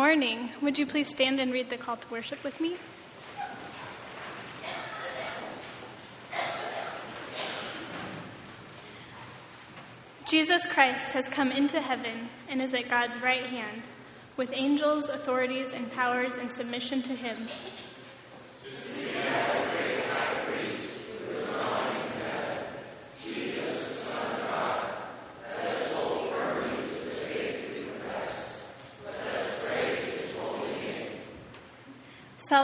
Morning. Would you please stand and read the call to worship with me? Jesus Christ has come into heaven and is at God's right hand, with angels, authorities, and powers in submission to him.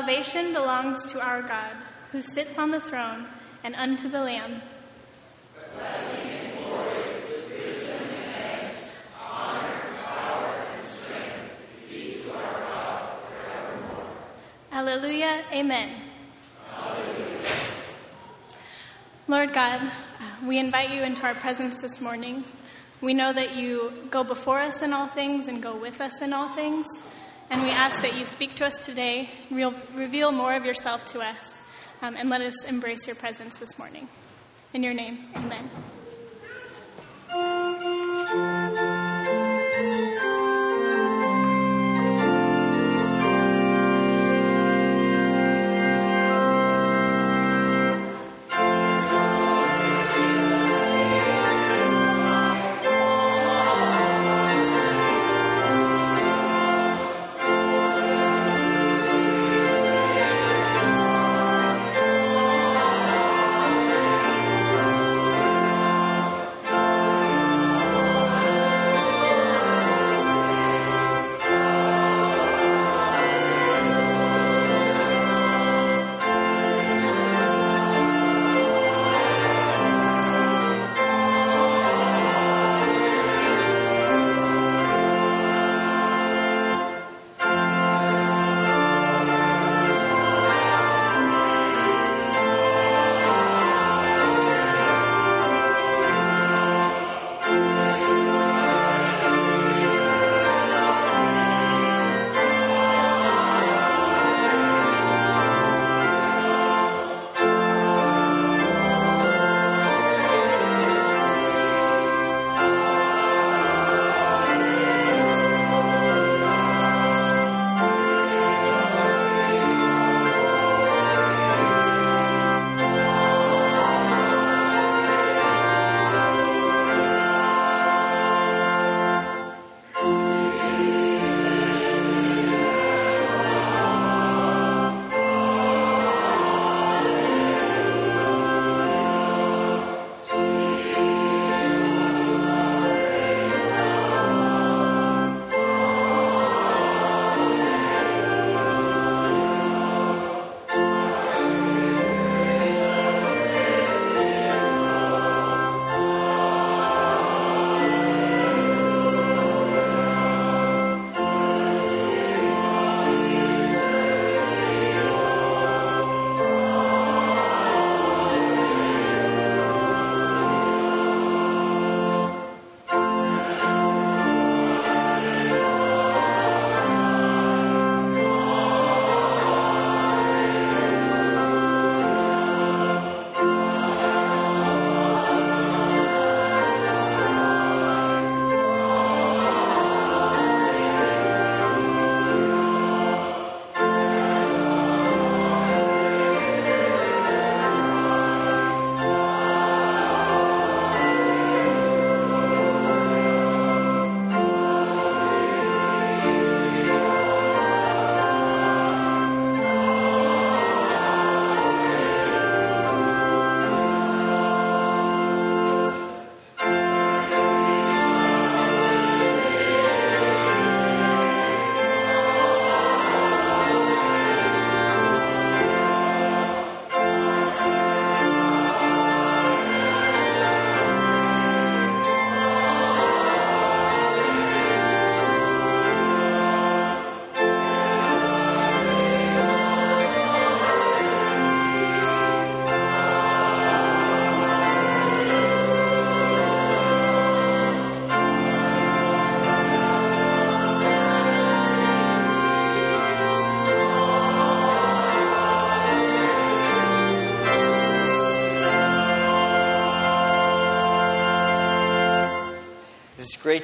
Salvation belongs to our God, who sits on the throne, and unto the Lamb. Alleluia. Amen. Lord God, we invite you into our presence this morning. We know that you go before us in all things and go with us in all things. And we ask that you speak to us today, reveal more of yourself to us, um, and let us embrace your presence this morning. In your name, amen.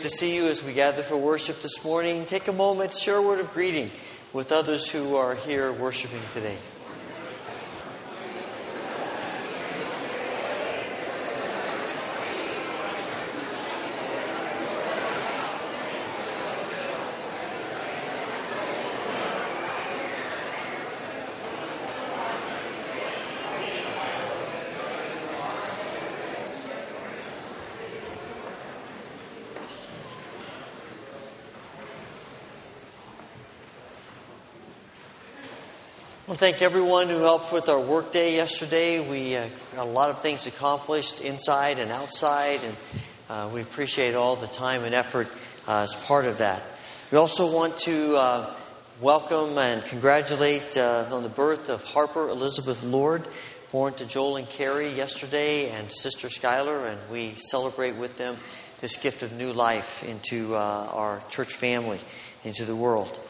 To see you as we gather for worship this morning. Take a moment, share a word of greeting with others who are here worshiping today. Thank everyone who helped with our workday yesterday. We uh, got a lot of things accomplished inside and outside, and uh, we appreciate all the time and effort uh, as part of that. We also want to uh, welcome and congratulate uh, on the birth of Harper Elizabeth Lord, born to Joel and Carrie yesterday, and Sister Skylar, and we celebrate with them this gift of new life into uh, our church family, into the world.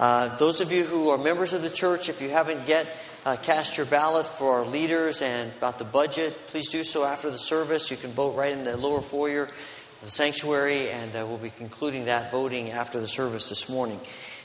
Uh, those of you who are members of the church, if you haven't yet uh, cast your ballot for our leaders and about the budget, please do so after the service. You can vote right in the lower foyer of the sanctuary, and uh, we'll be concluding that voting after the service this morning.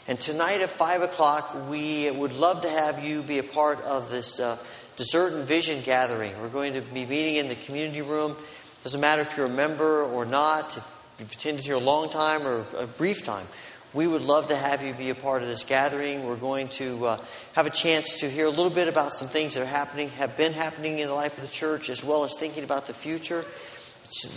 And tonight at 5 o'clock, we would love to have you be a part of this uh, Dessert and Vision gathering. We're going to be meeting in the community room. Doesn't matter if you're a member or not, if you've attended here a long time or a brief time. We would love to have you be a part of this gathering. We're going to uh, have a chance to hear a little bit about some things that are happening, have been happening in the life of the church, as well as thinking about the future.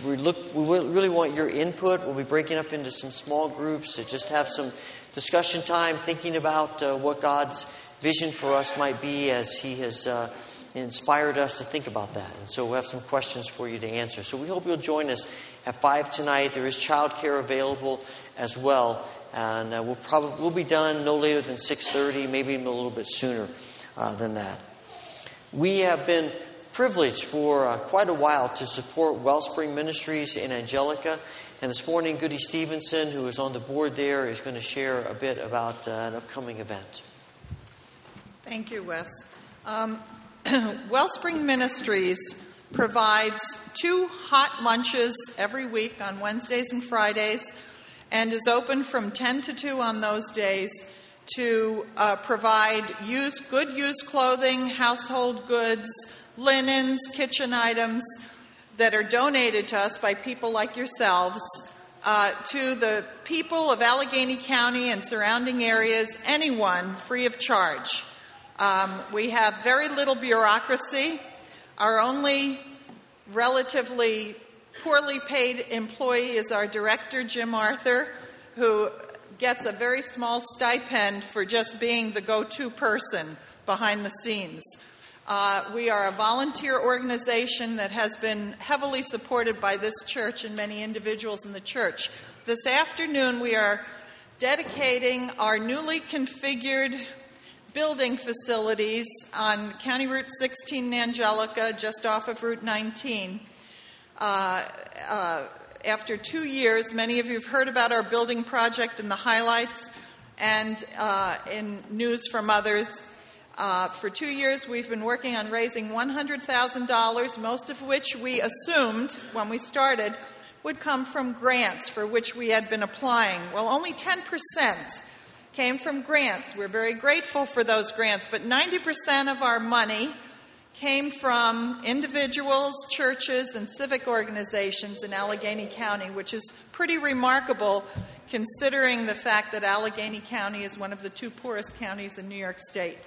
We look. We really want your input. We'll be breaking up into some small groups to just have some discussion time, thinking about uh, what God's vision for us might be as He has uh, inspired us to think about that. And so we'll have some questions for you to answer. So we hope you'll join us at five tonight. There is childcare available as well and uh, we'll probably we'll be done no later than 6:30, maybe even a little bit sooner uh, than that. We have been privileged for uh, quite a while to support Wellspring Ministries in Angelica, and this morning, Goody Stevenson, who is on the board there, is going to share a bit about uh, an upcoming event. Thank you, Wes. Um, Wellspring Ministries provides two hot lunches every week on Wednesdays and Fridays and is open from 10 to 2 on those days to uh, provide used, good used clothing, household goods, linens, kitchen items that are donated to us by people like yourselves uh, to the people of Allegany County and surrounding areas, anyone free of charge. Um, we have very little bureaucracy. Our only relatively poorly paid employee is our director, Jim Arthur, who gets a very small stipend for just being the go to person behind the scenes. Uh, we are a volunteer organization that has been heavily supported by this church and many individuals in the church. This afternoon, we are dedicating our newly configured building facilities on County Route 16 in Angelica, just off of Route 19, uh, uh, after two years, many of you have heard about our building project in the highlights and uh, in news from others. Uh, for two years, we've been working on raising $100,000, most of which we assumed when we started would come from grants for which we had been applying. Well, only 10% came from grants. We're very grateful for those grants, but 90% of our money came from individuals, churches, and civic organizations in Allegany County, which is pretty remarkable considering the fact that Allegany County is one of the two poorest counties in New York State.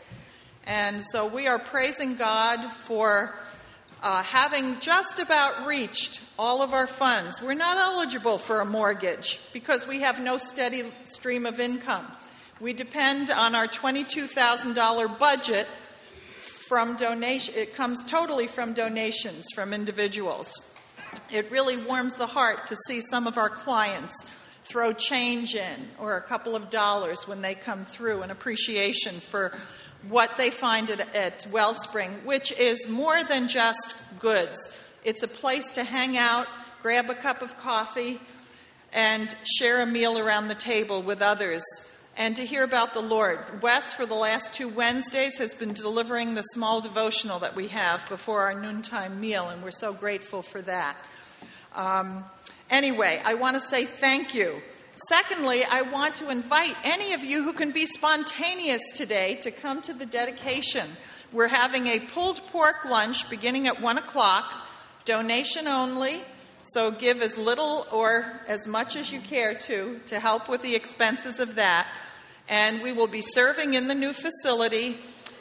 And so we are praising God for uh, having just about reached all of our funds. We're not eligible for a mortgage because we have no steady stream of income. We depend on our $22,000 budget from donation, it comes totally from donations from individuals. It really warms the heart to see some of our clients throw change in or a couple of dollars when they come through an appreciation for what they find at, at Wellspring, which is more than just goods. It's a place to hang out, grab a cup of coffee, and share a meal around the table with others and to hear about the Lord. Wes, for the last two Wednesdays, has been delivering the small devotional that we have before our noontime meal, and we're so grateful for that. Um, Anyway, I want to say thank you. Secondly, I want to invite any of you who can be spontaneous today to come to the dedication. We're having a pulled pork lunch beginning at 1 o'clock, donation only. So give as little or as much as you care to to help with the expenses of that. And we will be serving in the new facility.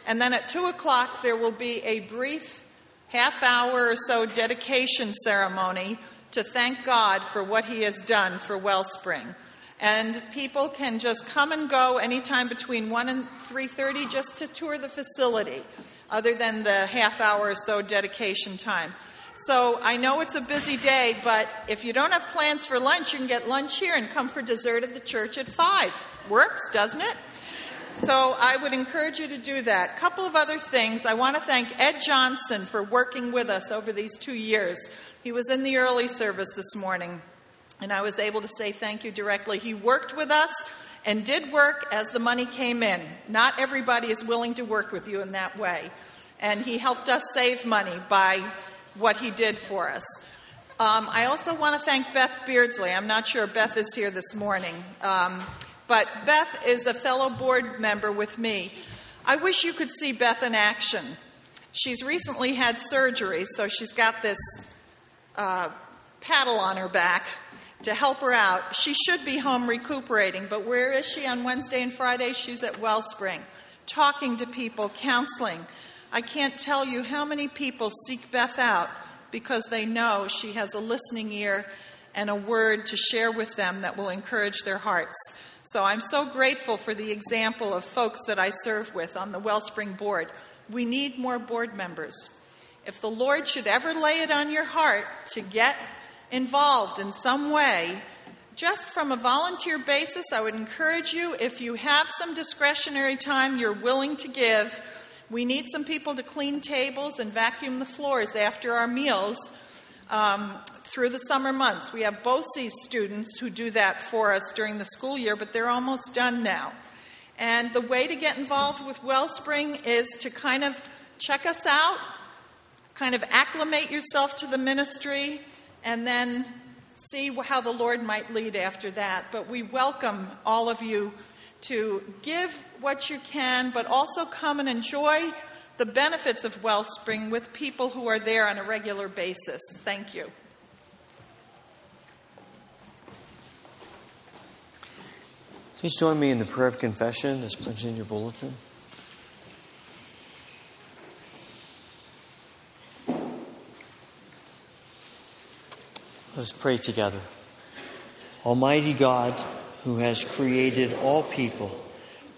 And then at 2 o'clock, there will be a brief half hour or so dedication ceremony to thank God for what He has done for Wellspring. And people can just come and go anytime between 1 and 3:30 just to tour the facility, other than the half hour or so dedication time. So I know it's a busy day, but if you don't have plans for lunch, you can get lunch here and come for dessert at the church at 5. Works, doesn't it? So I would encourage you to do that. A couple of other things. I want to thank Ed Johnson for working with us over these two years. He was in the early service this morning, and I was able to say thank you directly. He worked with us and did work as the money came in. Not everybody is willing to work with you in that way. And he helped us save money by what he did for us. Um, I also want to thank Beth Beardsley. I'm not sure Beth is here this morning, um, but Beth is a fellow board member with me. I wish you could see Beth in action. She's recently had surgery, so she's got this uh, paddle on her back to help her out. She should be home recuperating, but where is she on Wednesday and Friday? She's at Wellspring, talking to people, counseling. I can't tell you how many people seek Beth out because they know she has a listening ear and a word to share with them that will encourage their hearts. So I'm so grateful for the example of folks that I serve with on the Wellspring board. We need more board members. If the Lord should ever lay it on your heart to get involved in some way, just from a volunteer basis, I would encourage you if you have some discretionary time you're willing to give we need some people to clean tables and vacuum the floors after our meals um, through the summer months. We have BOCES students who do that for us during the school year, but they're almost done now. And the way to get involved with Wellspring is to kind of check us out, kind of acclimate yourself to the ministry, and then see how the Lord might lead after that. But we welcome all of you to give what you can, but also come and enjoy the benefits of Wellspring with people who are there on a regular basis. Thank you. Please join me in the prayer of confession that's printed in your bulletin. Let us pray together. Almighty God, who has created all people,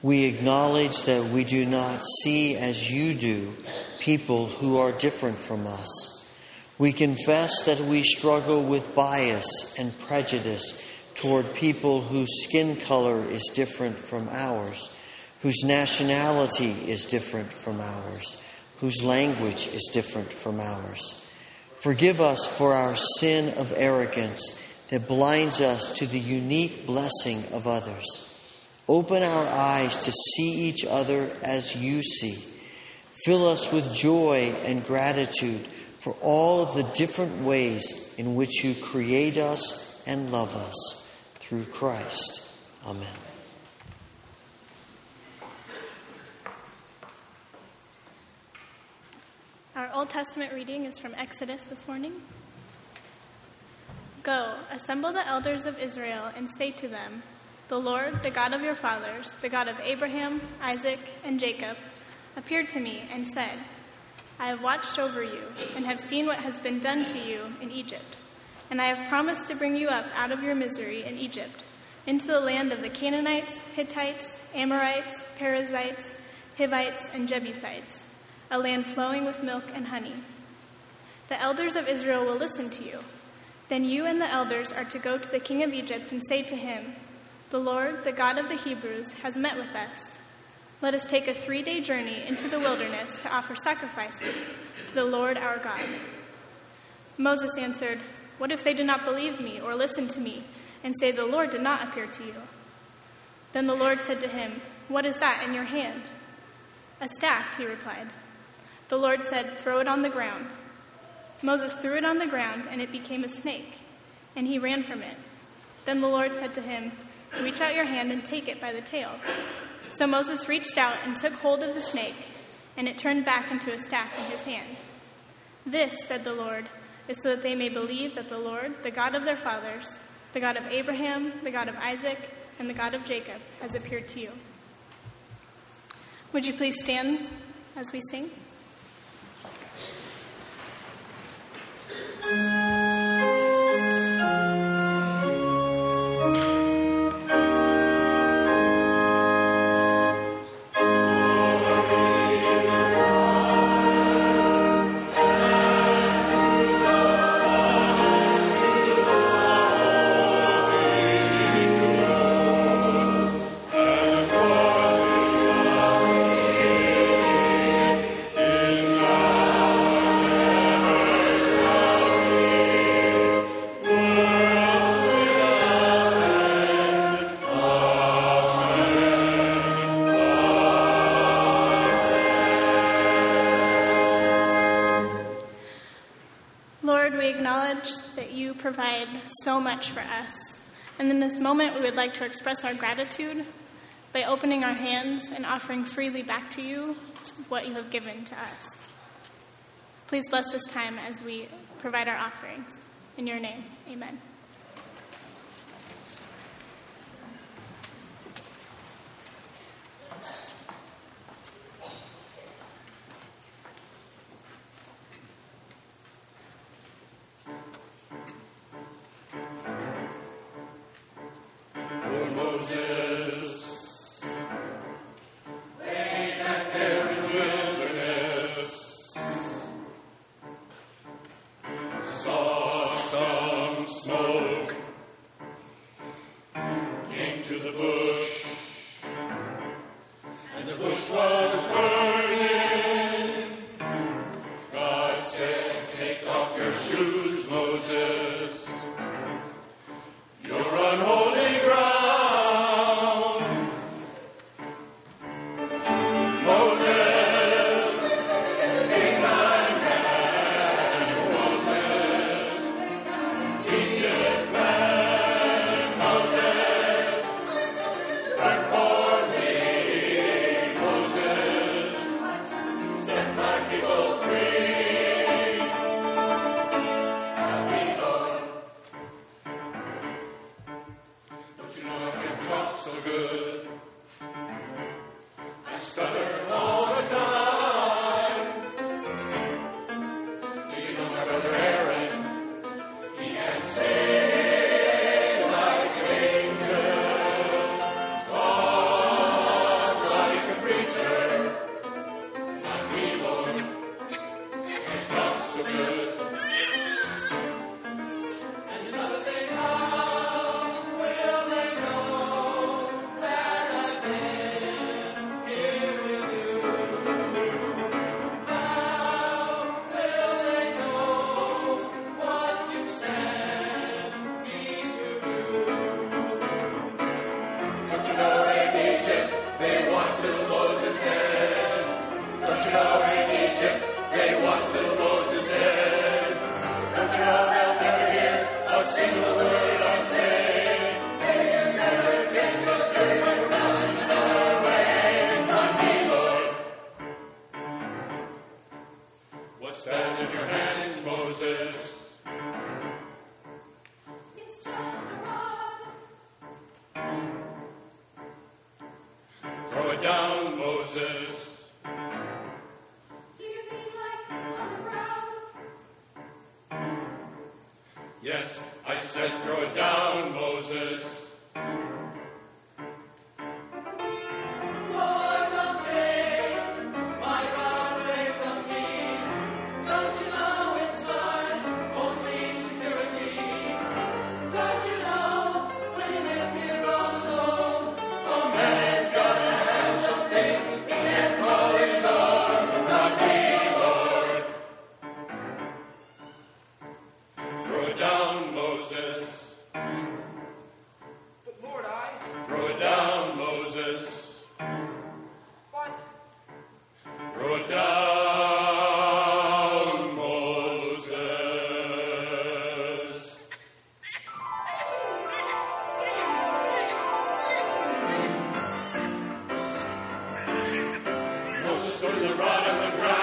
we acknowledge that we do not see as you do people who are different from us. We confess that we struggle with bias and prejudice toward people whose skin color is different from ours, whose nationality is different from ours, whose language is different from ours. Forgive us for our sin of arrogance that blinds us to the unique blessing of others. Open our eyes to see each other as you see. Fill us with joy and gratitude for all of the different ways in which you create us and love us through Christ. Amen. Our Old Testament reading is from Exodus this morning. Go, assemble the elders of Israel, and say to them, The Lord, the God of your fathers, the God of Abraham, Isaac, and Jacob, appeared to me and said, I have watched over you, and have seen what has been done to you in Egypt. And I have promised to bring you up out of your misery in Egypt, into the land of the Canaanites, Hittites, Amorites, Perizzites, Hivites, and Jebusites, a land flowing with milk and honey. The elders of Israel will listen to you then you and the elders are to go to the king of Egypt and say to him, The Lord, the God of the Hebrews, has met with us. Let us take a three day journey into the wilderness to offer sacrifices to the Lord our God. Moses answered, What if they do not believe me or listen to me and say, The Lord did not appear to you? Then the Lord said to him, What is that in your hand? A staff, he replied. The Lord said, Throw it on the ground. Moses threw it on the ground, and it became a snake. and he ran from it. Then the Lord said to him, Reach out your hand and take it by the tail. So Moses reached out and took hold of the snake, and it turned back into a staff in his hand. This, said the Lord, is so that they may believe that the Lord, the God of their fathers, the God of Abraham, the God of Isaac, and the God of Jacob, has appeared to you. Would you please stand as we sing? So much for us. And in this moment, we would like to express our gratitude by opening our hands and offering freely back to you what you have given to us. Please bless this time as we provide our offerings. In your name, amen. to the right and round.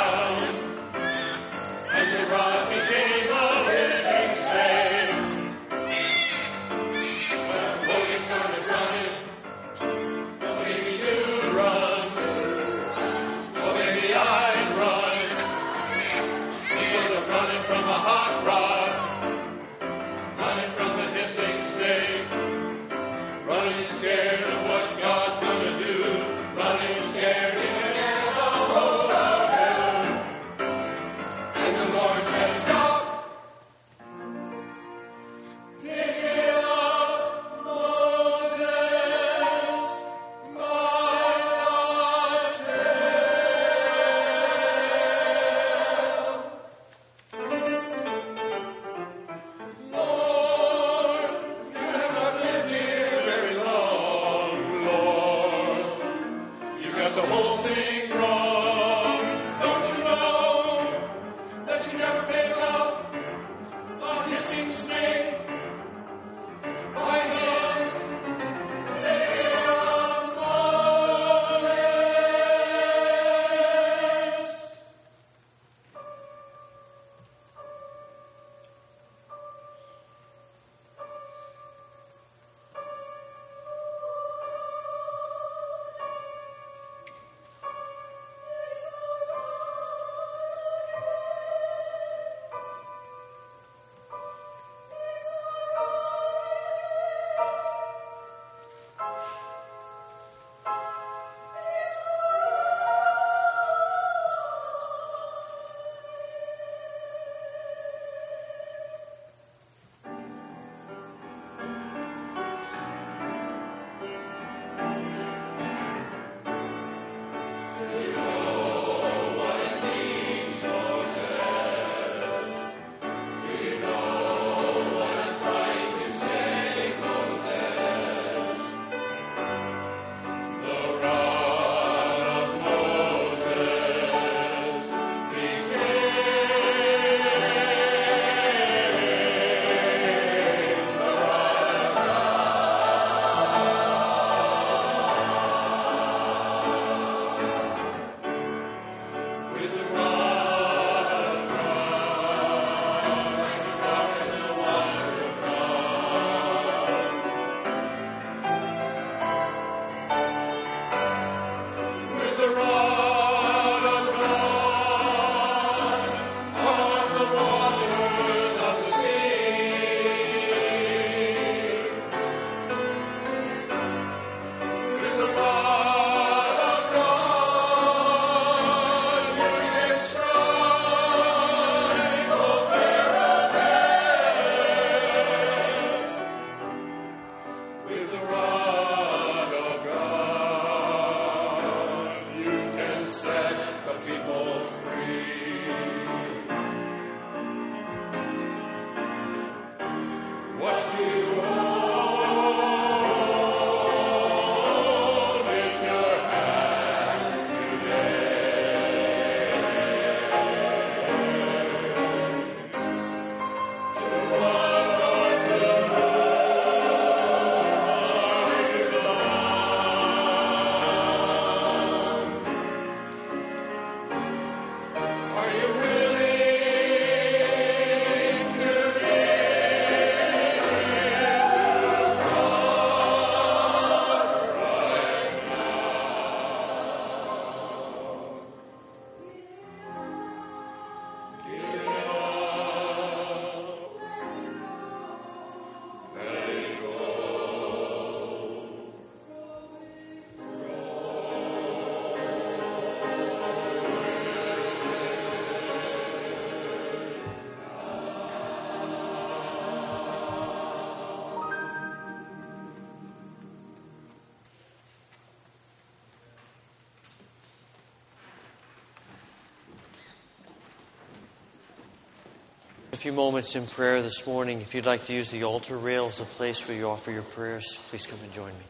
A few moments in prayer this morning. If you'd like to use the altar rail as a place where you offer your prayers, please come and join me.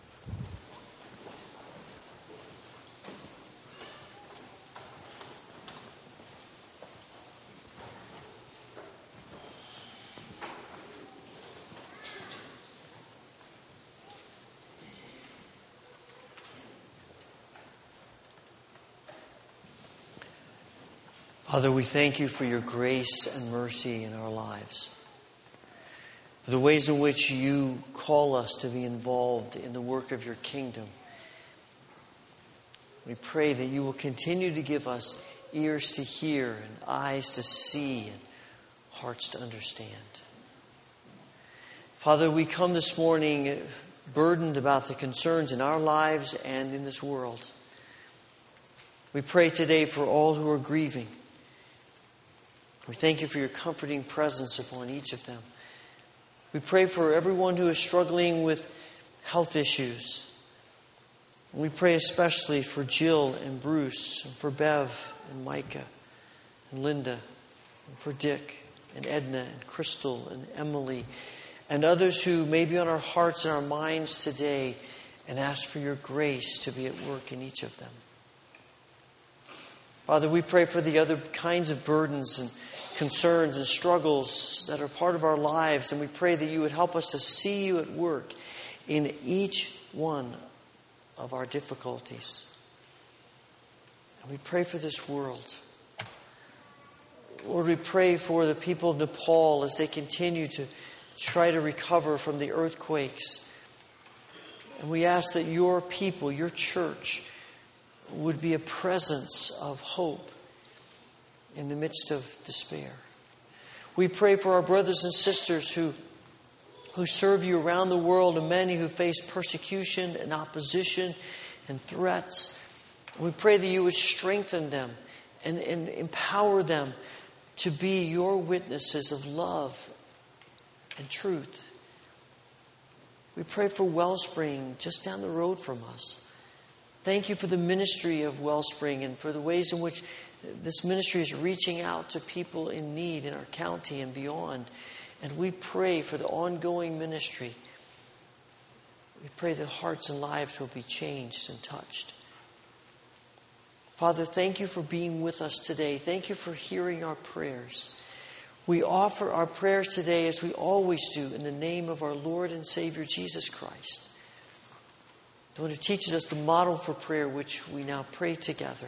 Father, we thank you for your grace and mercy in our lives, for the ways in which you call us to be involved in the work of your kingdom. We pray that you will continue to give us ears to hear and eyes to see and hearts to understand. Father, we come this morning burdened about the concerns in our lives and in this world. We pray today for all who are grieving. We thank you for your comforting presence upon each of them. We pray for everyone who is struggling with health issues. We pray especially for Jill and Bruce, and for Bev and Micah and Linda, and for Dick and Edna and Crystal and Emily, and others who may be on our hearts and our minds today, and ask for your grace to be at work in each of them. Father, we pray for the other kinds of burdens and concerns and struggles that are part of our lives. And we pray that you would help us to see you at work in each one of our difficulties. And we pray for this world. Lord, we pray for the people of Nepal as they continue to try to recover from the earthquakes. And we ask that your people, your church, would be a presence of hope in the midst of despair. We pray for our brothers and sisters who, who serve you around the world and many who face persecution and opposition and threats. We pray that you would strengthen them and, and empower them to be your witnesses of love and truth. We pray for Wellspring just down the road from us. Thank you for the ministry of Wellspring and for the ways in which this ministry is reaching out to people in need in our county and beyond. And we pray for the ongoing ministry. We pray that hearts and lives will be changed and touched. Father, thank you for being with us today. Thank you for hearing our prayers. We offer our prayers today as we always do in the name of our Lord and Savior Jesus Christ, the one who teaches us the model for prayer, which we now pray together.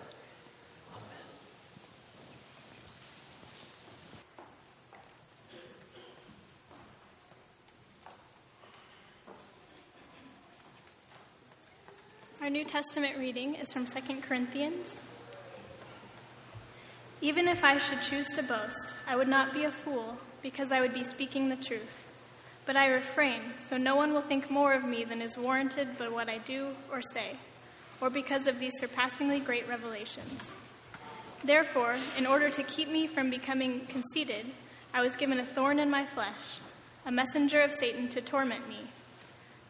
Our New Testament reading is from 2 Corinthians. Even if I should choose to boast, I would not be a fool, because I would be speaking the truth. But I refrain, so no one will think more of me than is warranted by what I do or say, or because of these surpassingly great revelations. Therefore, in order to keep me from becoming conceited, I was given a thorn in my flesh, a messenger of Satan to torment me.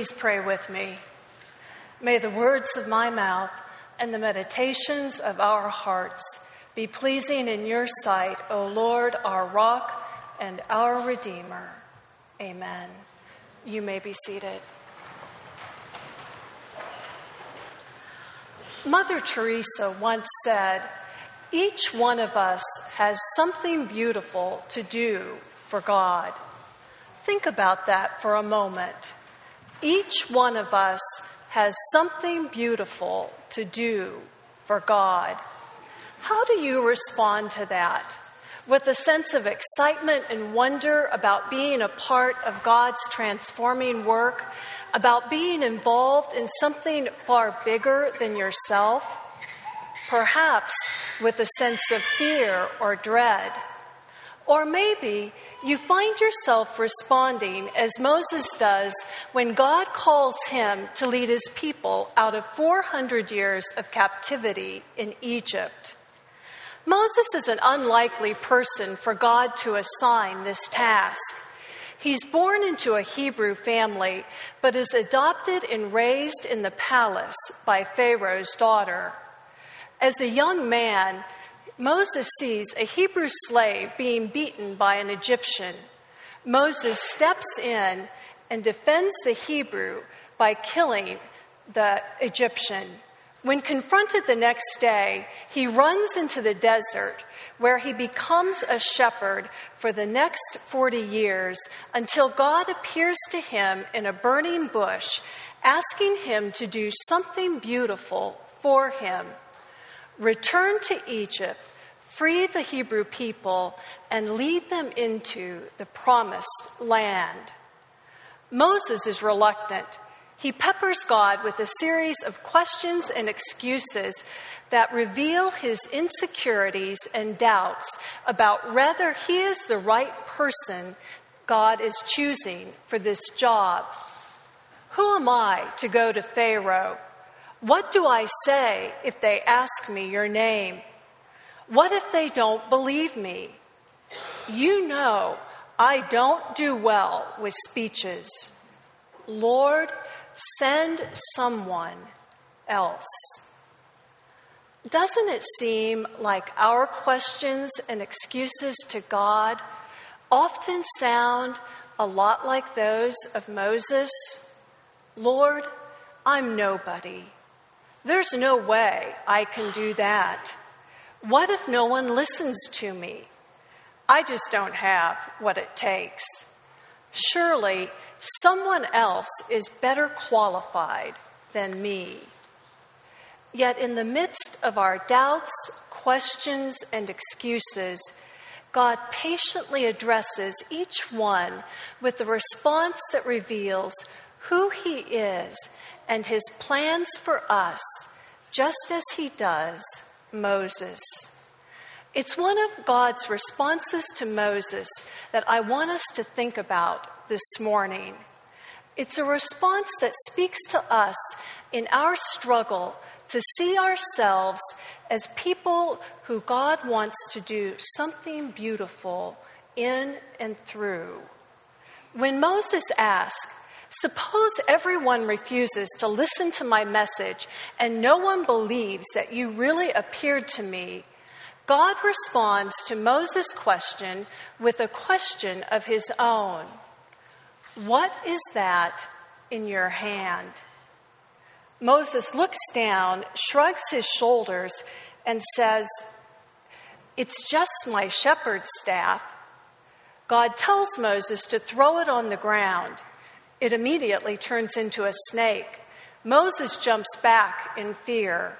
Please pray with me. May the words of my mouth and the meditations of our hearts be pleasing in your sight, O Lord, our rock and our Redeemer. Amen. You may be seated. Mother Teresa once said, Each one of us has something beautiful to do for God. Think about that for a moment. Each one of us has something beautiful to do for God. How do you respond to that? With a sense of excitement and wonder about being a part of God's transforming work, about being involved in something far bigger than yourself? Perhaps with a sense of fear or dread. Or maybe you find yourself responding as Moses does when God calls him to lead his people out of 400 years of captivity in Egypt. Moses is an unlikely person for God to assign this task. He's born into a Hebrew family, but is adopted and raised in the palace by Pharaoh's daughter. As a young man, Moses sees a Hebrew slave being beaten by an Egyptian. Moses steps in and defends the Hebrew by killing the Egyptian. When confronted the next day, he runs into the desert where he becomes a shepherd for the next 40 years until God appears to him in a burning bush, asking him to do something beautiful for him. Return to Egypt, free the Hebrew people, and lead them into the promised land. Moses is reluctant. He peppers God with a series of questions and excuses that reveal his insecurities and doubts about whether he is the right person God is choosing for this job. Who am I to go to Pharaoh? What do I say if they ask me your name? What if they don't believe me? You know I don't do well with speeches. Lord, Send someone else. Doesn't it seem like our questions and excuses to God often sound a lot like those of Moses? Lord, I'm nobody. There's no way I can do that. What if no one listens to me? I just don't have what it takes. Surely someone else is better qualified than me. Yet, in the midst of our doubts, questions, and excuses, God patiently addresses each one with a response that reveals who He is and His plans for us, just as He does Moses. It's one of God's responses to Moses that I want us to think about this morning. It's a response that speaks to us in our struggle to see ourselves as people who God wants to do something beautiful in and through. When Moses asked, Suppose everyone refuses to listen to my message and no one believes that you really appeared to me. God responds to Moses' question with a question of his own. What is that in your hand? Moses looks down, shrugs his shoulders, and says, It's just my shepherd's staff. God tells Moses to throw it on the ground. It immediately turns into a snake. Moses jumps back in fear.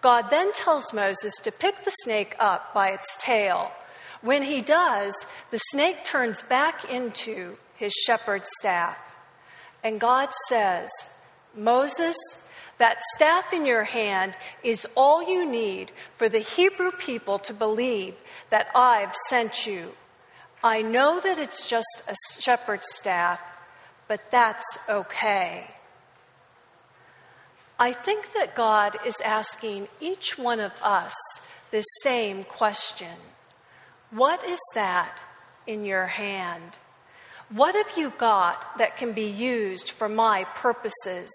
God then tells Moses to pick the snake up by its tail. When he does, the snake turns back into his shepherd's staff. And God says, Moses, that staff in your hand is all you need for the Hebrew people to believe that I've sent you. I know that it's just a shepherd's staff, but that's okay. I think that God is asking each one of us the same question What is that in your hand? What have you got that can be used for my purposes?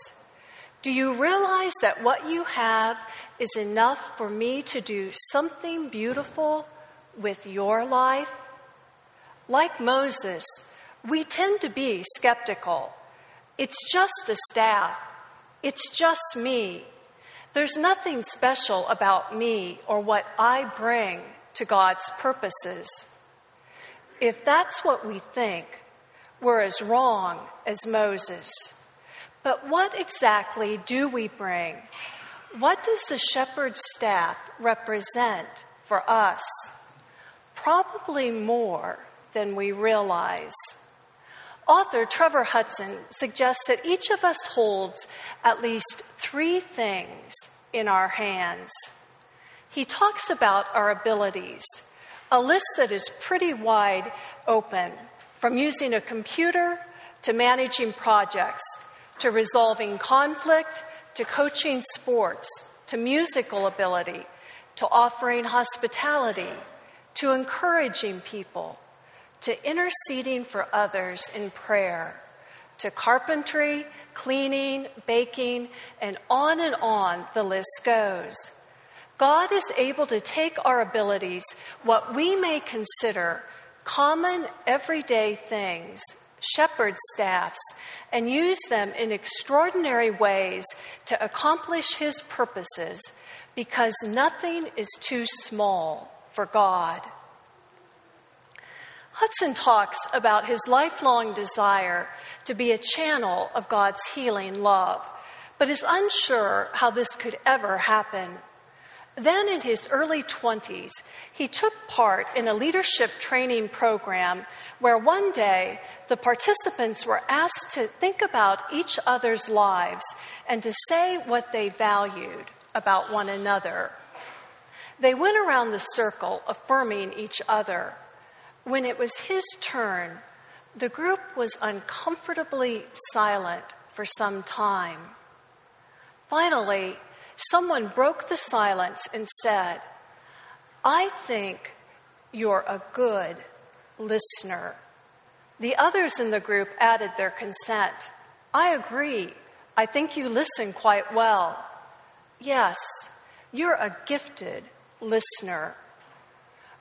Do you realize that what you have is enough for me to do something beautiful with your life? Like Moses, we tend to be skeptical. It's just a staff, it's just me. There's nothing special about me or what I bring to God's purposes. If that's what we think, we're as wrong as Moses. But what exactly do we bring? What does the shepherd's staff represent for us? Probably more than we realize. Author Trevor Hudson suggests that each of us holds at least three things in our hands. He talks about our abilities, a list that is pretty wide open, from using a computer to managing projects, to resolving conflict, to coaching sports, to musical ability, to offering hospitality, to encouraging people, to interceding for others in prayer, to carpentry, cleaning, baking, and on and on the list goes. God is able to take our abilities, what we may consider common everyday things, shepherd staffs, and use them in extraordinary ways to accomplish His purposes because nothing is too small for God. Hudson talks about his lifelong desire to be a channel of God's healing love, but is unsure how this could ever happen. Then, in his early 20s, he took part in a leadership training program where one day the participants were asked to think about each other's lives and to say what they valued about one another. They went around the circle affirming each other. When it was his turn, the group was uncomfortably silent for some time. Finally, someone broke the silence and said, I think you're a good listener. The others in the group added their consent. I agree. I think you listen quite well. Yes, you're a gifted listener.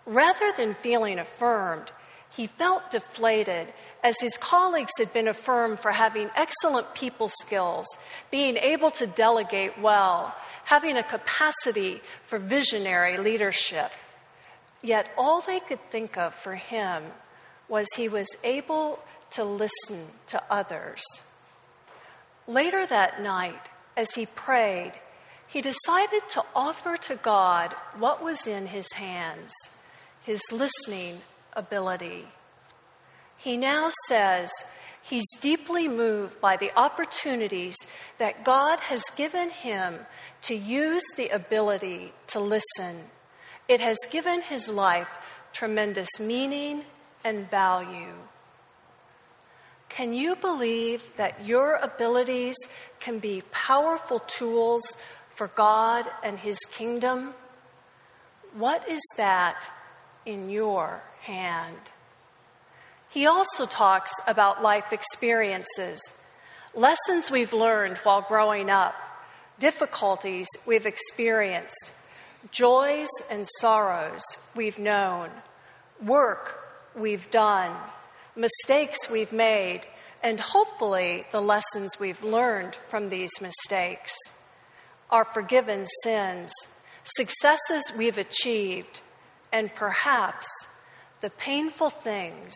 Rather than feeling affirmed, he felt deflated as his colleagues had been affirmed for having excellent people skills, being able to delegate well, having a capacity for visionary leadership. Yet all they could think of for him was he was able to listen to others. Later that night, as he prayed, he decided to offer to God what was in his hands his listening ability. He now says he's deeply moved by the opportunities that God has given him to use the ability to listen. It has given his life tremendous meaning and value. Can you believe that your abilities can be powerful tools for God and his kingdom? What is that in your hand? He also talks about life experiences, lessons we've learned while growing up, difficulties we've experienced, joys and sorrows we've known, work we've done, mistakes we've made, and hopefully the lessons we've learned from these mistakes, our forgiven sins, successes we've achieved, and perhaps the painful things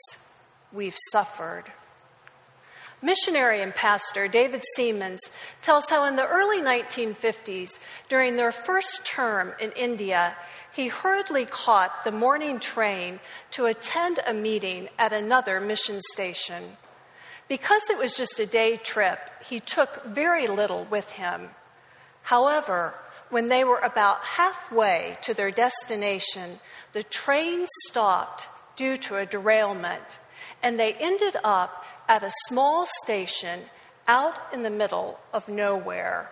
we've suffered. Missionary and pastor David Seamands tells how in the early 1950s, during their first term in India, he hurriedly caught the morning train to attend a meeting at another mission station. Because it was just a day trip, he took very little with him. However, when they were about halfway to their destination, the train stopped due to a derailment, and they ended up at a small station out in the middle of nowhere.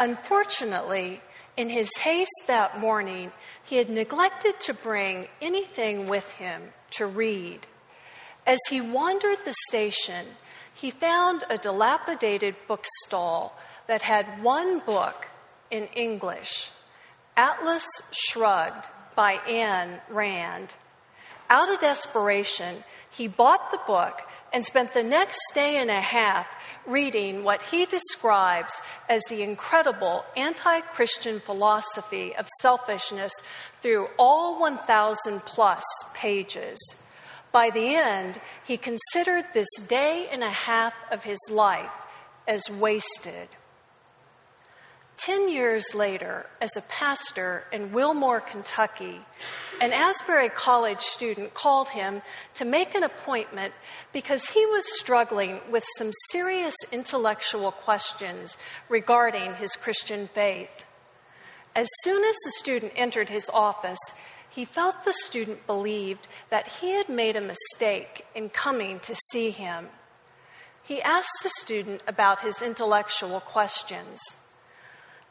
Unfortunately, in his haste that morning, he had neglected to bring anything with him to read. As he wandered the station, he found a dilapidated bookstall that had one book in English Atlas Shrugged by Anne Rand. Out of desperation, he bought the book and spent the next day and a half reading what he describes as the incredible anti Christian philosophy of selfishness through all 1,000 plus pages. By the end, he considered this day and a half of his life as wasted. Ten years later, as a pastor in Wilmore, Kentucky, an Asbury College student called him to make an appointment because he was struggling with some serious intellectual questions regarding his Christian faith. As soon as the student entered his office, he felt the student believed that he had made a mistake in coming to see him. He asked the student about his intellectual questions.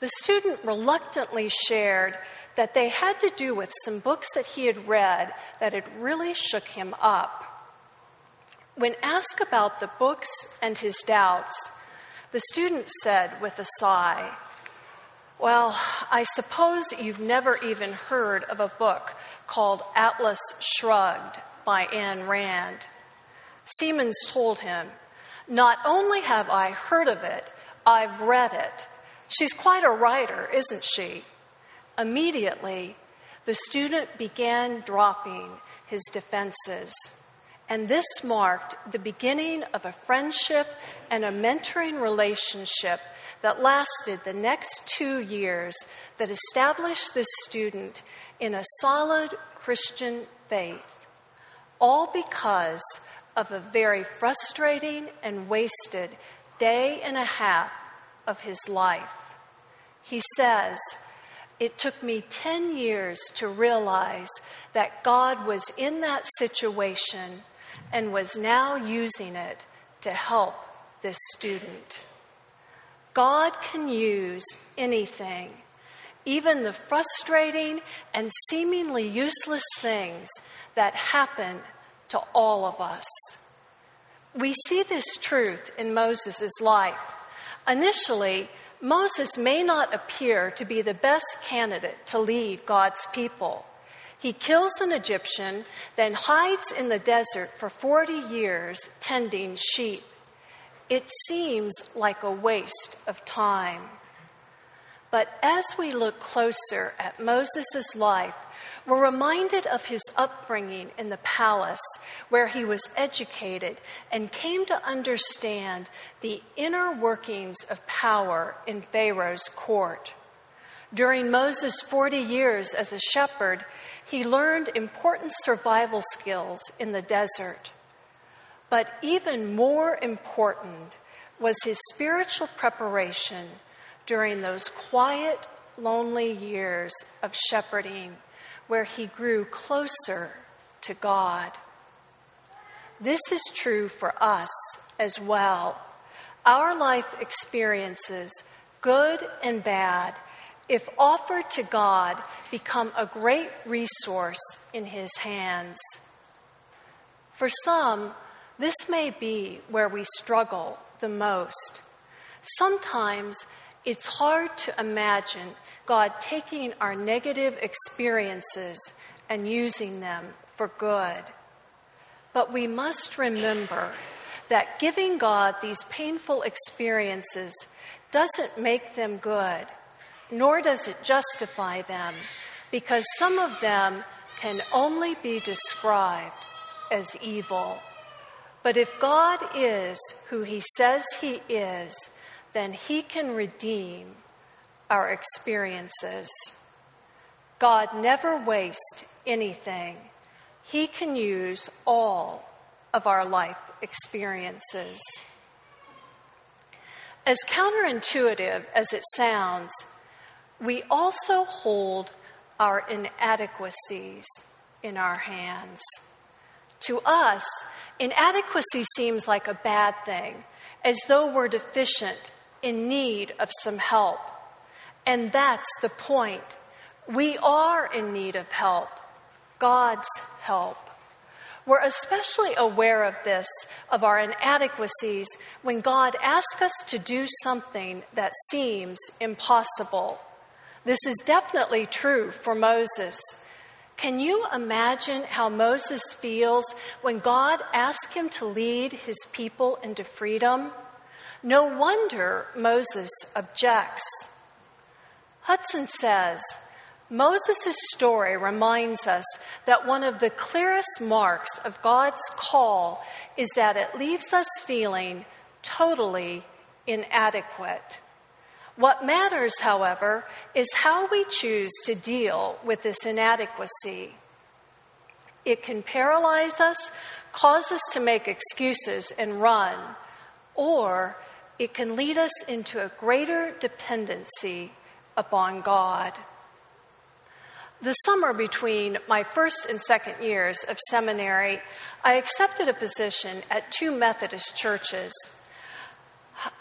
The student reluctantly shared that they had to do with some books that he had read that had really shook him up. When asked about the books and his doubts, the student said with a sigh, Well, I suppose you've never even heard of a book called Atlas Shrugged by Ayn Rand. Seamands told him, Not only have I heard of it, I've read it. She's quite a writer, isn't she? Immediately, the student began dropping his defenses. And this marked the beginning of a friendship and a mentoring relationship that lasted the next two years that established this student in a solid Christian faith, all because of a very frustrating and wasted day and a half of his life. He says, It took me 10 years to realize that God was in that situation and was now using it to help this student. God can use anything, even the frustrating and seemingly useless things that happen to all of us. We see this truth in Moses' life. Initially, Moses may not appear to be the best candidate to lead God's people. He kills an Egyptian, then hides in the desert for 40 years tending sheep. It seems like a waste of time. But as we look closer at Moses' life, we're reminded of his upbringing in the palace, where he was educated and came to understand the inner workings of power in Pharaoh's court. During Moses' 40 years as a shepherd, he learned important survival skills in the desert. But even more important was his spiritual preparation during those quiet, lonely years of shepherding where he grew closer to God. This is true for us as well. Our life experiences, good and bad, if offered to God, become a great resource in His hands. For some, this may be where we struggle the most. Sometimes it's hard to imagine God taking our negative experiences and using them for good. But we must remember that giving God these painful experiences doesn't make them good, nor does it justify them, because some of them can only be described as evil. But if God is who He says He is, then He can redeem our experiences. God never wastes anything. He can use all of our life experiences. As counterintuitive as it sounds, we also hold our inadequacies in our hands. To us, inadequacy seems like a bad thing, as though we're deficient, in need of some help. And that's the point. We are in need of help, God's help. We're especially aware of this, of our inadequacies, when God asks us to do something that seems impossible. This is definitely true for Moses. Can you imagine how Moses feels when God asks him to lead his people into freedom? No wonder Moses objects. Hudson says Moses' story reminds us that one of the clearest marks of God's call is that it leaves us feeling totally inadequate. What matters, however, is how we choose to deal with this inadequacy. It can paralyze us, cause us to make excuses and run, or it can lead us into a greater dependency upon God. The summer between my first and second years of seminary, I accepted a position at two Methodist churches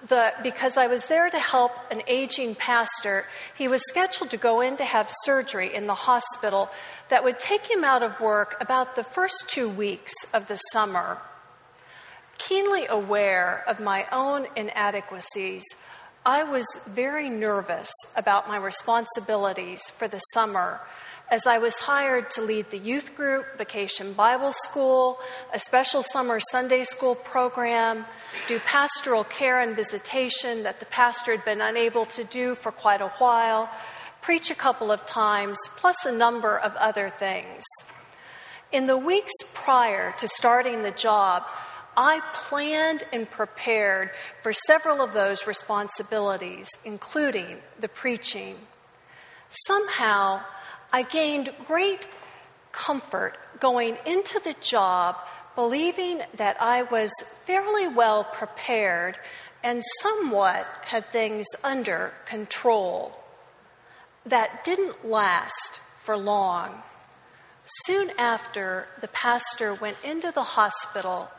the, because I was there to help an aging pastor, he was scheduled to go in to have surgery in the hospital that would take him out of work about the first two weeks of the summer. Keenly aware of my own inadequacies, I was very nervous about my responsibilities for the summer as I was hired to lead the youth group, Vacation Bible School, a special summer Sunday school program, do pastoral care and visitation that the pastor had been unable to do for quite a while, preach a couple of times, plus a number of other things. In the weeks prior to starting the job, I planned and prepared for several of those responsibilities, including the preaching. Somehow, I gained great comfort going into the job believing that I was fairly well prepared and somewhat had things under control. That didn't last for long. Soon after the pastor went into the hospital,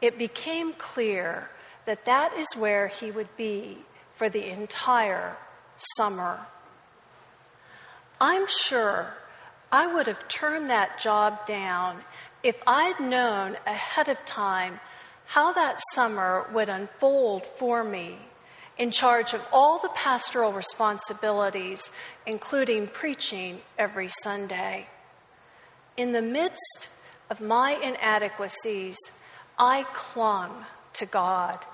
it became clear that that is where he would be for the entire summer. I'm sure I would have turned that job down if I'd known ahead of time how that summer would unfold for me, in charge of all the pastoral responsibilities, including preaching every Sunday. In the midst of my inadequacies, I clung to God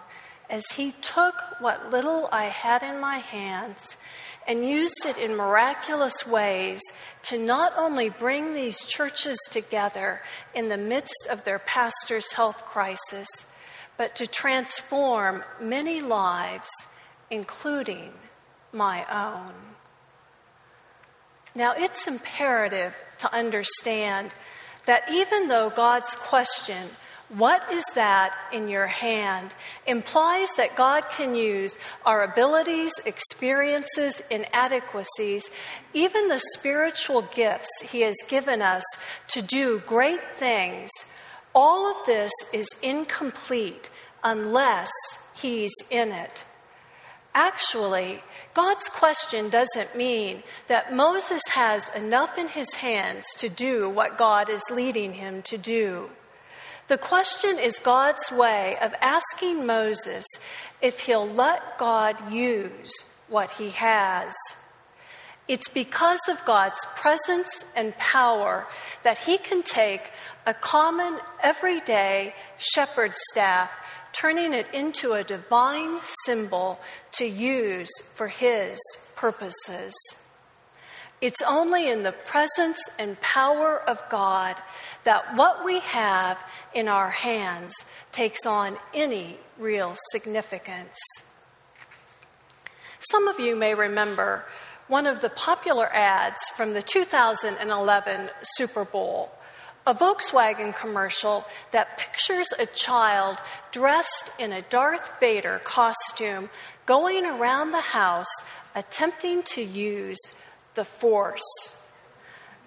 as He took what little I had in my hands and used it in miraculous ways to not only bring these churches together in the midst of their pastor's health crisis, but to transform many lives, including my own. Now, it's imperative to understand that even though God's question what is that in your hand implies that God can use our abilities, experiences, inadequacies, even the spiritual gifts He has given us to do great things. All of this is incomplete unless He's in it. Actually, God's question doesn't mean that Moses has enough in his hands to do what God is leading him to do. The question is God's way of asking Moses if he'll let God use what he has. It's because of God's presence and power that he can take a common, everyday shepherd staff, turning it into a divine symbol to use for his purposes. It's only in the presence and power of God that what we have in our hands takes on any real significance. Some of you may remember one of the popular ads from the 2011 Super Bowl, a Volkswagen commercial that pictures a child dressed in a Darth Vader costume going around the house attempting to use the Force.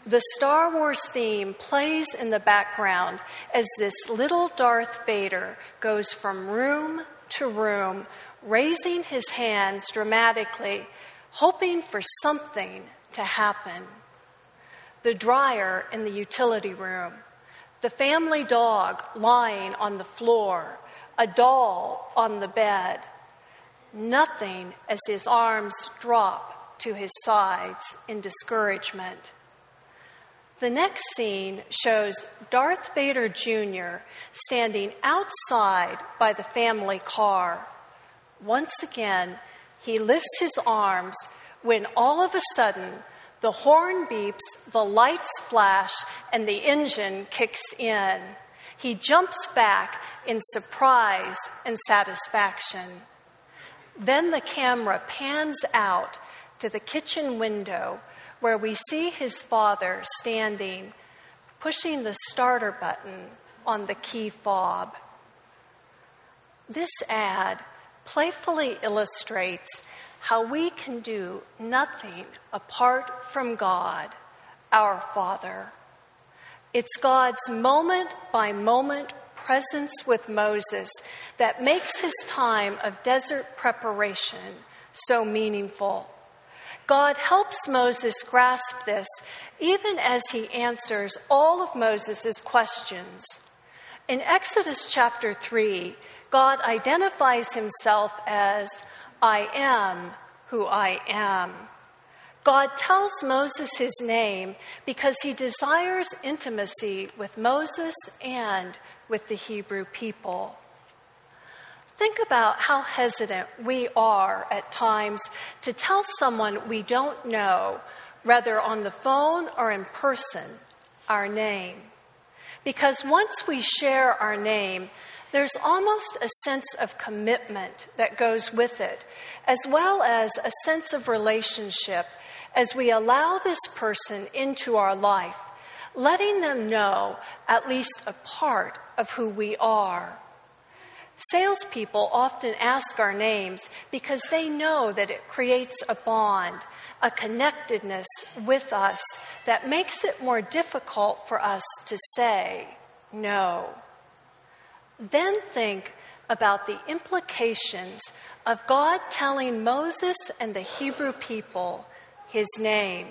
The Star Wars theme plays in the background as this little Darth Vader goes from room to room, raising his hands dramatically, hoping for something to happen. The dryer in the utility room, the family dog lying on the floor, a doll on the bed. Nothing as his arms drop to his sides in discouragement. The next scene shows Darth Vader Jr. standing outside by the family car. Once again, he lifts his arms when all of a sudden the horn beeps, the lights flash, and the engine kicks in. He jumps back in surprise and satisfaction. Then the camera pans out to the kitchen window where we see his father standing, pushing the starter button on the key fob. This ad playfully illustrates how we can do nothing apart from God, our Father. It's God's moment by moment presence with Moses that makes his time of desert preparation so meaningful. God helps Moses grasp this even as he answers all of Moses' questions. In Exodus chapter 3, God identifies himself as I am who I am. God tells Moses his name because he desires intimacy with Moses and with the Hebrew people. Think about how hesitant we are at times to tell someone we don't know, whether on the phone or in person, our name. Because once we share our name, there's almost a sense of commitment that goes with it, as well as a sense of relationship as we allow this person into our life, letting them know at least a part of who we are. Salespeople often ask our names because they know that it creates a bond, a connectedness with us that makes it more difficult for us to say no. Then think about the implications of God telling Moses and the Hebrew people his name.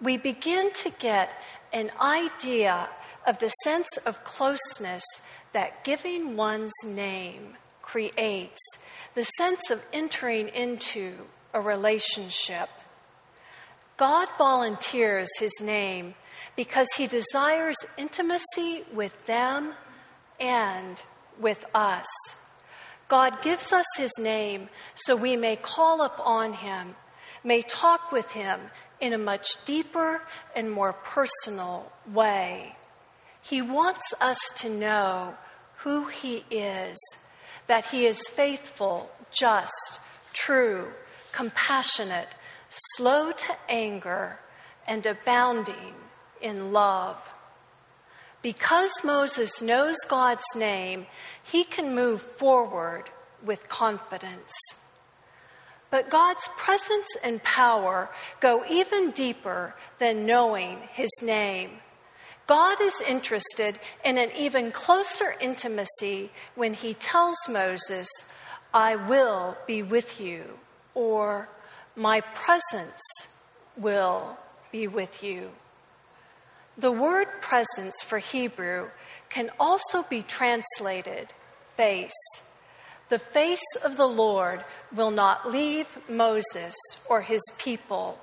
We begin to get an idea of the sense of closeness that giving one's name creates the sense of entering into a relationship. God volunteers his name because he desires intimacy with them and with us. God gives us his name so we may call upon him, may talk with him in a much deeper and more personal way. He wants us to know who He is, that He is faithful, just, true, compassionate, slow to anger, and abounding in love. Because Moses knows God's name, he can move forward with confidence. But God's presence and power go even deeper than knowing his name. God is interested in an even closer intimacy when he tells Moses, I will be with you, or my presence will be with you. The word presence for Hebrew can also be translated face. The face of the Lord will not leave Moses or his people.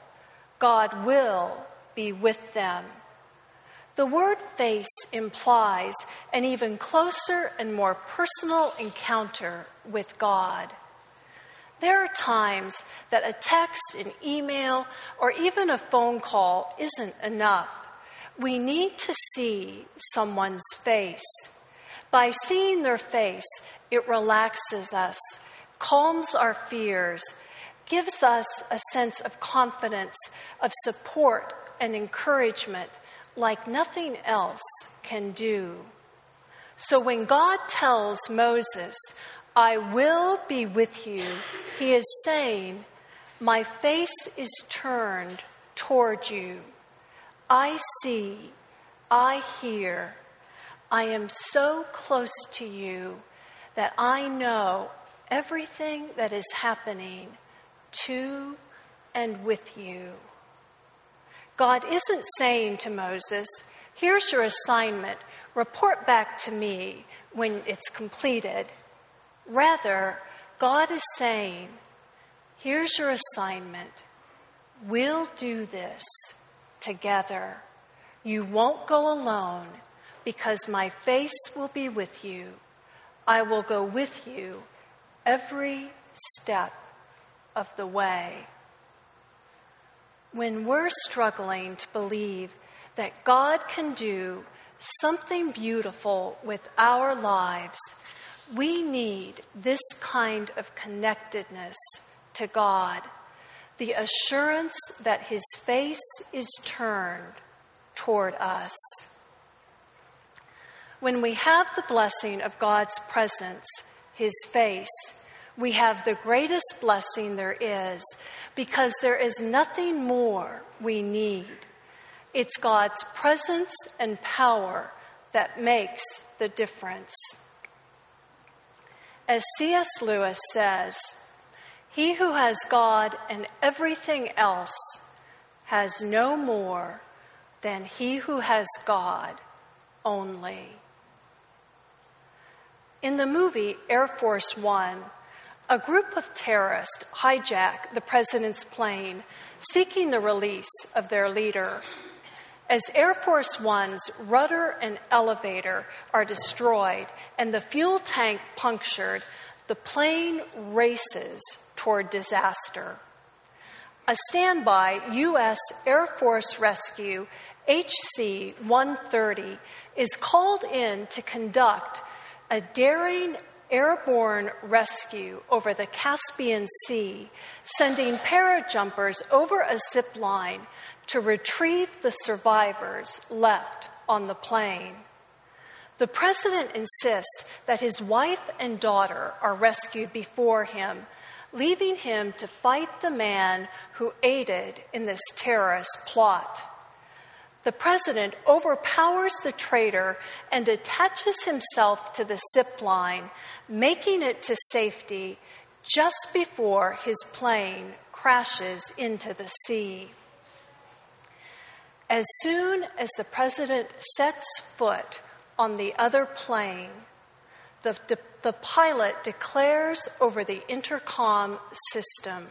God will be with them. The word face implies an even closer and more personal encounter with God. There are times that a text, an email, or even a phone call isn't enough. We need to see someone's face. By seeing their face, it relaxes us, calms our fears, gives us a sense of confidence, of support and encouragement like nothing else can do. So when God tells Moses, I will be with you, he is saying, My face is turned toward you. I see, I hear, I am so close to you that I know everything that is happening to and with you. God isn't saying to Moses, Here's your assignment. report back to me when it's completed. Rather, God is saying, here's your assignment. We'll do this together. You won't go alone because my face will be with you. I will go with you every step of the way. When we're struggling to believe that God can do something beautiful with our lives, we need this kind of connectedness to God, the assurance that His face is turned toward us. When we have the blessing of God's presence, His face, we have the greatest blessing there is because there is nothing more we need. It's God's presence and power that makes the difference. As C.S. Lewis says, he who has God and everything else has no more than he who has God only. In the movie Air Force One, a group of terrorists hijack the president's plane, seeking the release of their leader. As Air Force One's rudder and elevator are destroyed and the fuel tank punctured, the plane races toward disaster. A standby U.S. Air Force Rescue HC 130 is called in to conduct a daring airborne rescue over the Caspian Sea, sending parajumpers over a zip line to retrieve the survivors left on the plane. The president insists that his wife and daughter are rescued before him, leaving him to fight the man who aided in this terrorist plot. The president overpowers the traitor and attaches himself to the zip line, making it to safety just before his plane crashes into the sea. As soon as the president sets foot on the other plane, the, the, the, pilot declares over the intercom system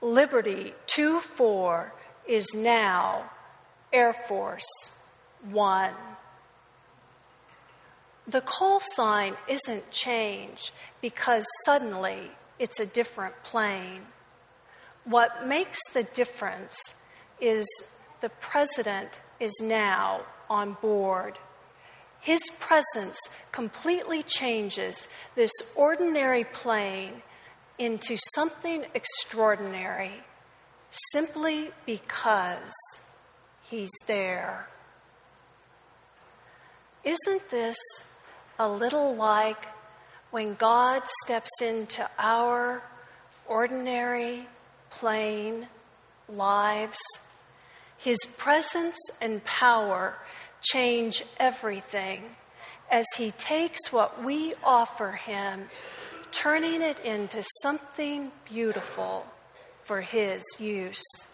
Liberty 2 4 is now Air Force One. The call sign isn't change because suddenly it's a different plane. What makes the difference is the president is now on board. His presence completely changes this ordinary plane into something extraordinary simply because he's there. Isn't this a little like when God steps into our ordinary, plain lives? His presence and power change everything as He takes what we offer Him, turning it into something beautiful for His use.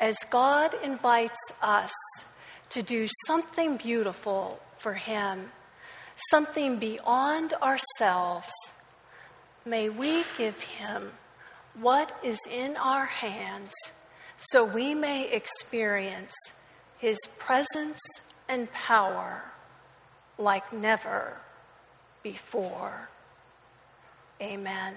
As God invites us to do something beautiful for Him, something beyond ourselves, may we give Him what is in our hands so we may experience his presence and power like never before. Amen.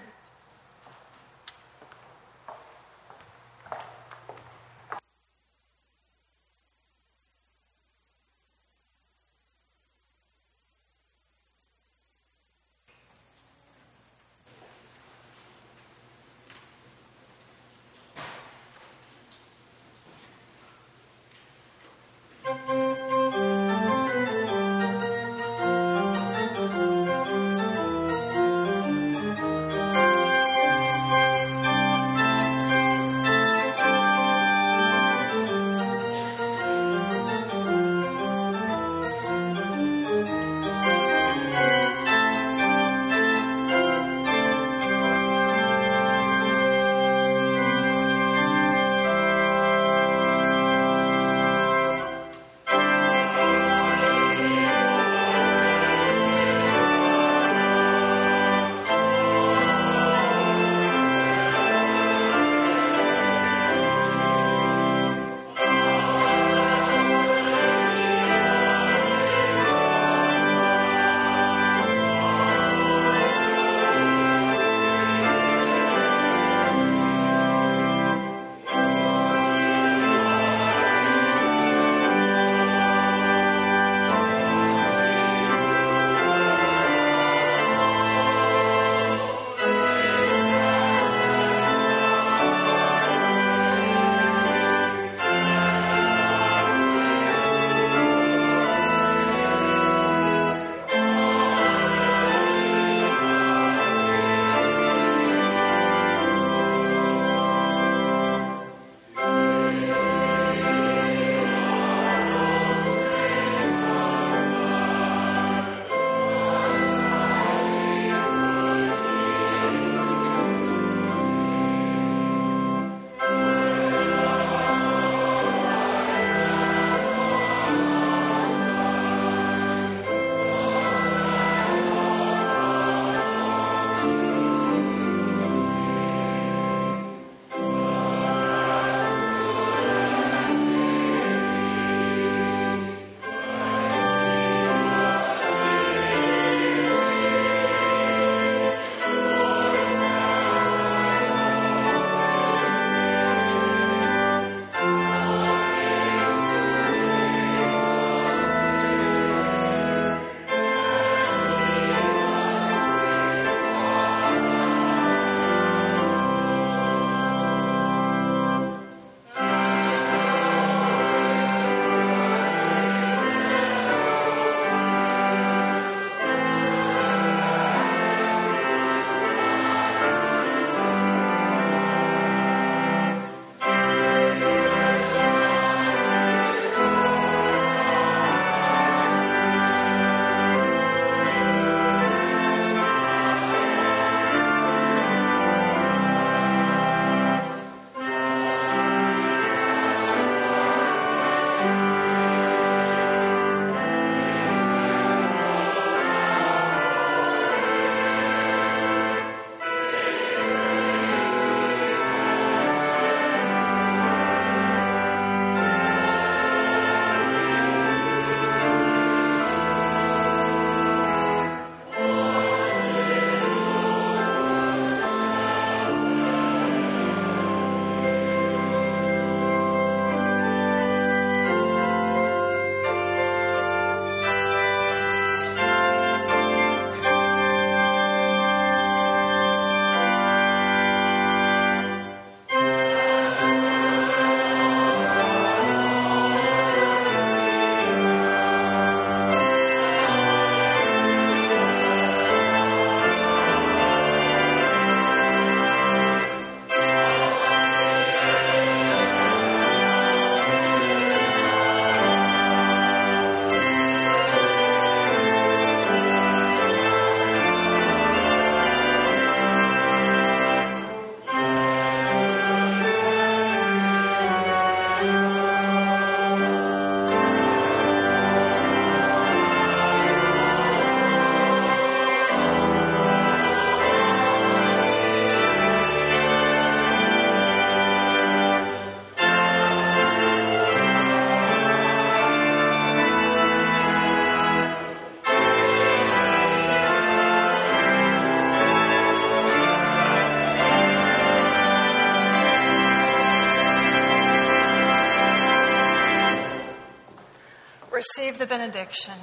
Receive the benediction.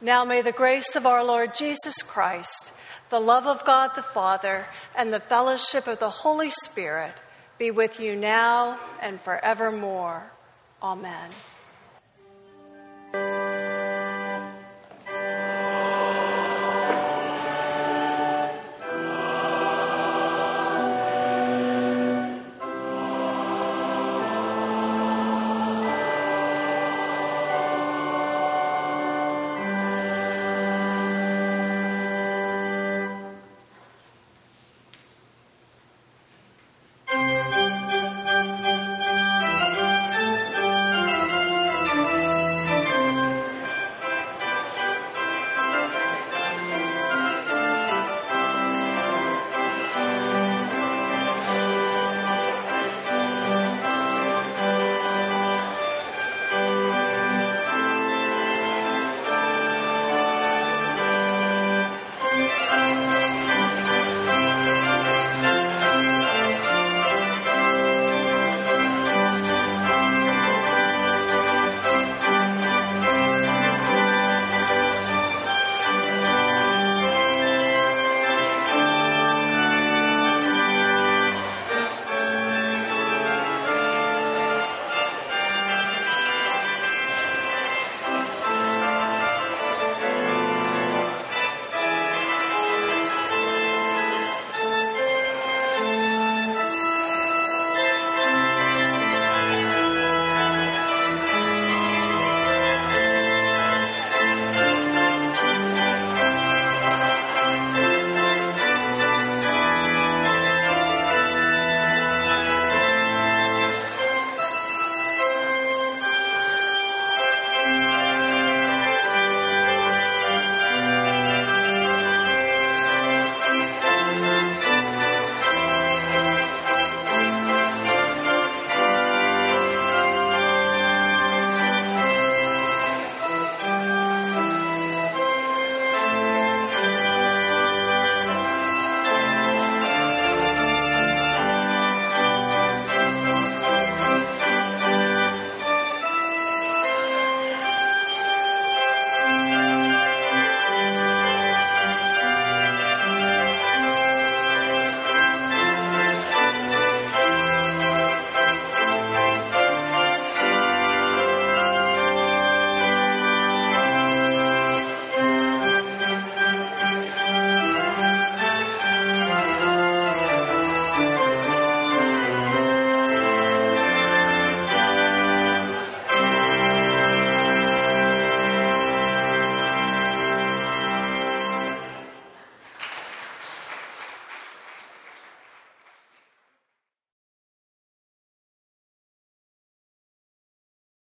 Now may the grace of our Lord Jesus Christ, the love of God the Father, and the fellowship of the Holy Spirit be with you now and forevermore. Amen.